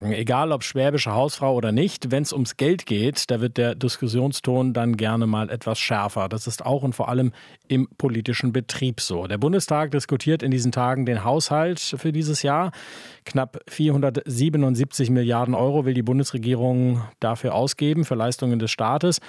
Egal ob schwäbische Hausfrau oder nicht, wenn es ums Geld geht, da wird der Diskussionston dann gerne mal etwas schärfer. Das ist auch und vor allem im politischen Betrieb so. Der Bundestag diskutiert in diesen Tagen den Haushalt für dieses Jahr. Knapp 477 Milliarden Euro will die Bundesregierung dafür ausgeben, für Leistungen des Staates.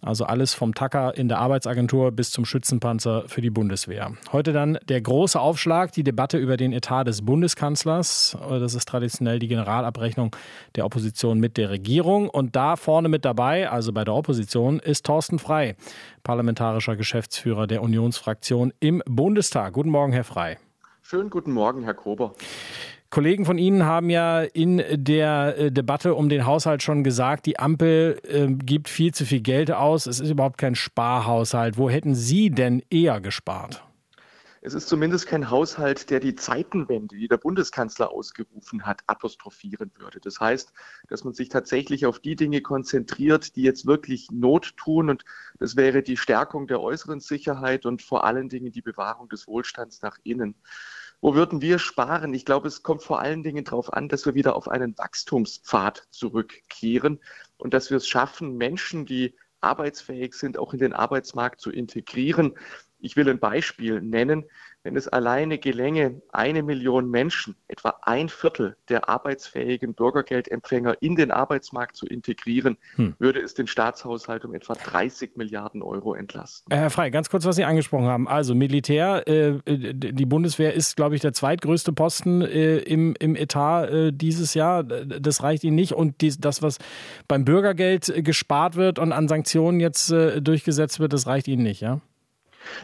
Also alles vom Tacker in der Arbeitsagentur bis zum Schützenpanzer für die Bundeswehr. Heute dann der große Aufschlag, die Debatte über den Etat des Bundeskanzlers. Das ist traditionell die Generalabrechnung der Opposition mit der Regierung. Und da vorne mit dabei, also bei der Opposition, ist Thorsten Frei, parlamentarischer Geschäftsführer der Unionsfraktion im Bundestag. Guten Morgen, Herr Frei. Schönen guten Morgen, Herr Kober. Kollegen von Ihnen haben ja in der äh, Debatte um den Haushalt schon gesagt, die Ampel äh, gibt viel zu viel Geld aus. Es ist überhaupt kein Sparhaushalt. Wo hätten Sie denn eher gespart? Es ist zumindest kein Haushalt, der die Zeitenwende, die der Bundeskanzler ausgerufen hat, apostrophieren würde. Das heißt, dass man sich tatsächlich auf die Dinge konzentriert, die jetzt wirklich Not tun. Und das wäre die Stärkung der äußeren Sicherheit und vor allen Dingen die Bewahrung des Wohlstands nach innen. Wo würden wir sparen? Ich glaube, es kommt vor allen Dingen darauf an, dass wir wieder auf einen Wachstumspfad zurückkehren und dass wir es schaffen, Menschen, die arbeitsfähig sind, auch in den Arbeitsmarkt zu integrieren. Ich will ein Beispiel nennen. Wenn es alleine gelänge, eine Million Menschen, etwa ein Viertel der arbeitsfähigen Bürgergeldempfänger in den Arbeitsmarkt zu integrieren, hm. würde es den Staatshaushalt um etwa 30 Milliarden Euro entlasten. Herr Frei, ganz kurz, was Sie angesprochen haben. Also Militär, äh, die Bundeswehr ist, glaube ich, der zweitgrößte Posten äh, im, im Etat äh, dieses Jahr. Das reicht Ihnen nicht. Und die, das, was beim Bürgergeld gespart wird und an Sanktionen jetzt äh, durchgesetzt wird, das reicht Ihnen nicht, ja?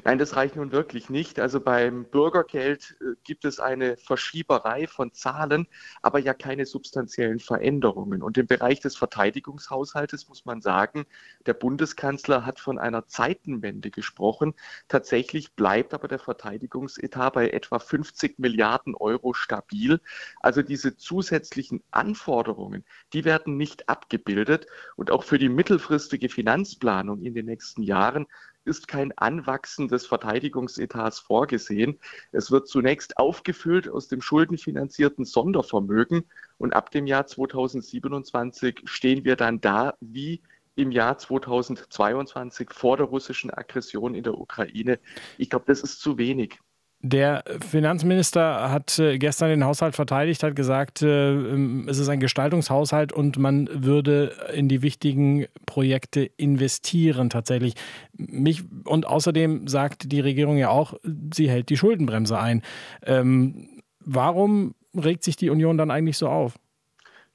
Nein, das reicht nun wirklich nicht. Also beim Bürgergeld äh, gibt es eine Verschieberei von Zahlen, aber ja keine substanziellen Veränderungen. Und im Bereich des Verteidigungshaushaltes muss man sagen, der Bundeskanzler hat von einer Zeitenwende gesprochen. Tatsächlich bleibt aber der Verteidigungsetat bei etwa 50 Milliarden Euro stabil. Also diese zusätzlichen Anforderungen, die werden nicht abgebildet. Und auch für die mittelfristige Finanzplanung in den nächsten Jahren ist kein Anwachsen des Verteidigungsetats vorgesehen. Es wird zunächst aufgefüllt aus dem schuldenfinanzierten Sondervermögen und ab dem Jahr 2027 stehen wir dann da wie im Jahr 2022 vor der russischen Aggression in der Ukraine. Ich glaube, das ist zu wenig. Der Finanzminister hat äh, gestern den Haushalt verteidigt, hat gesagt, äh, ähm, es ist ein Gestaltungshaushalt und man würde in die wichtigen Projekte investieren tatsächlich. Mich, und außerdem sagt die Regierung ja auch, sie hält die Schuldenbremse ein. Ähm, warum regt sich die Union dann eigentlich so auf?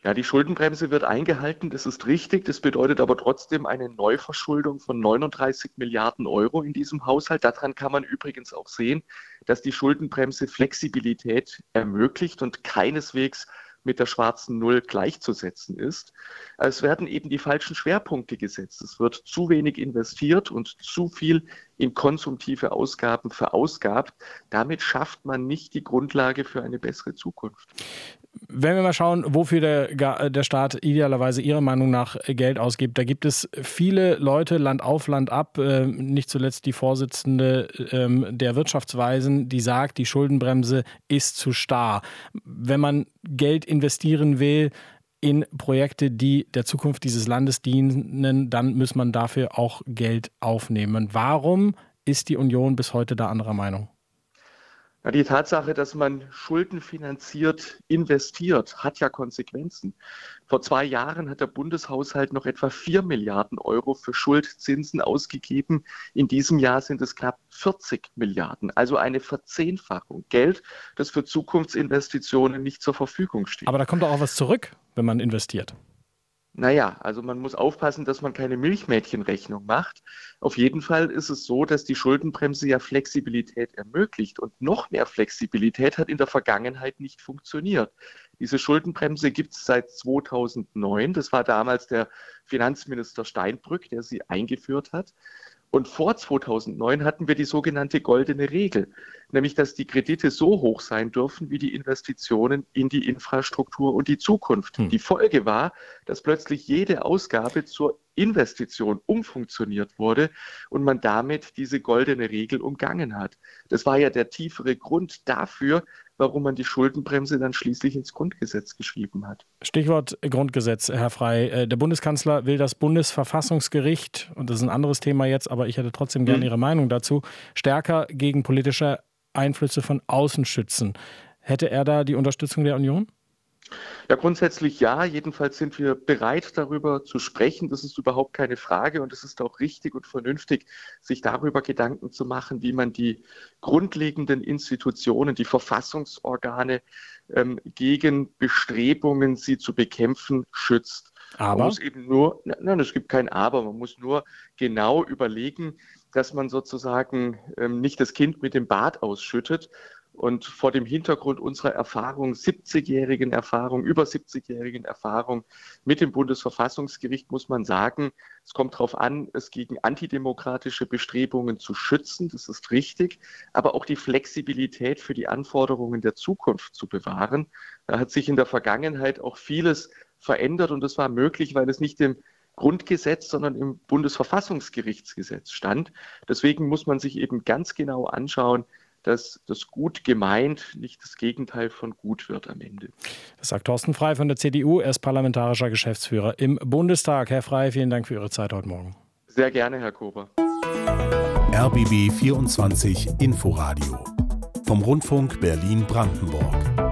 Ja, die Schuldenbremse wird eingehalten, das ist richtig. Das bedeutet aber trotzdem eine Neuverschuldung von 39 Milliarden Euro in diesem Haushalt. Daran kann man übrigens auch sehen, dass die Schuldenbremse Flexibilität ermöglicht und keineswegs mit der schwarzen Null gleichzusetzen ist. Es werden eben die falschen Schwerpunkte gesetzt. Es wird zu wenig investiert und zu viel in konsumtive Ausgaben verausgabt. Damit schafft man nicht die Grundlage für eine bessere Zukunft. Wenn wir mal schauen, wofür der, der Staat idealerweise Ihrer Meinung nach Geld ausgibt, da gibt es viele Leute Land auf, Land ab, äh, nicht zuletzt die Vorsitzende ähm, der Wirtschaftsweisen, die sagt, die Schuldenbremse ist zu starr. Wenn man Geld investieren will, in Projekte, die der Zukunft dieses Landes dienen, dann muss man dafür auch Geld aufnehmen. Warum ist die Union bis heute da anderer Meinung? Ja, die Tatsache, dass man schuldenfinanziert investiert, hat ja Konsequenzen. Vor zwei Jahren hat der Bundeshaushalt noch etwa vier Milliarden Euro für Schuldzinsen ausgegeben. In diesem Jahr sind es knapp 40 Milliarden, also eine Verzehnfachung. Geld, das für Zukunftsinvestitionen nicht zur Verfügung steht. Aber da kommt auch was zurück, wenn man investiert. Naja, also man muss aufpassen, dass man keine Milchmädchenrechnung macht. Auf jeden Fall ist es so, dass die Schuldenbremse ja Flexibilität ermöglicht und noch mehr Flexibilität hat in der Vergangenheit nicht funktioniert. Diese Schuldenbremse gibt es seit 2009. Das war damals der Finanzminister Steinbrück, der sie eingeführt hat. Und vor 2009 hatten wir die sogenannte goldene Regel, nämlich dass die Kredite so hoch sein dürfen wie die Investitionen in die Infrastruktur und die Zukunft. Hm. Die Folge war, dass plötzlich jede Ausgabe zur Investition umfunktioniert wurde und man damit diese goldene Regel umgangen hat. Das war ja der tiefere Grund dafür, warum man die Schuldenbremse dann schließlich ins Grundgesetz geschrieben hat. Stichwort Grundgesetz, Herr Frei. Äh, der Bundeskanzler will das Bundesverfassungsgericht, und das ist ein anderes Thema jetzt, aber ich hätte trotzdem gerne mhm. Ihre Meinung dazu, stärker gegen politische Einflüsse von außen schützen. Hätte er da die Unterstützung der Union? Ja, grundsätzlich ja. Jedenfalls sind wir bereit, darüber zu sprechen. Das ist überhaupt keine Frage. Und es ist auch richtig und vernünftig, sich darüber Gedanken zu machen, wie man die grundlegenden Institutionen, die Verfassungsorgane ähm, gegen Bestrebungen, sie zu bekämpfen, schützt. Aber man muss eben nur, nein, es gibt kein Aber, man muss nur genau überlegen, dass man sozusagen ähm, nicht das Kind mit dem Bad ausschüttet, und vor dem Hintergrund unserer Erfahrung, 70-jährigen Erfahrung, über 70-jährigen Erfahrung mit dem Bundesverfassungsgericht muss man sagen, es kommt darauf an, es gegen antidemokratische Bestrebungen zu schützen, das ist richtig, aber auch die Flexibilität für die Anforderungen der Zukunft zu bewahren. Da hat sich in der Vergangenheit auch vieles verändert und das war möglich, weil es nicht im Grundgesetz, sondern im Bundesverfassungsgerichtsgesetz stand. Deswegen muss man sich eben ganz genau anschauen, dass das gut gemeint nicht das Gegenteil von gut wird am Ende. Das sagt Thorsten Frei von der CDU. Er ist parlamentarischer Geschäftsführer im Bundestag. Herr Frei, vielen Dank für Ihre Zeit heute Morgen. Sehr gerne, Herr Kober. RBB 24 Inforadio vom Rundfunk Berlin-Brandenburg.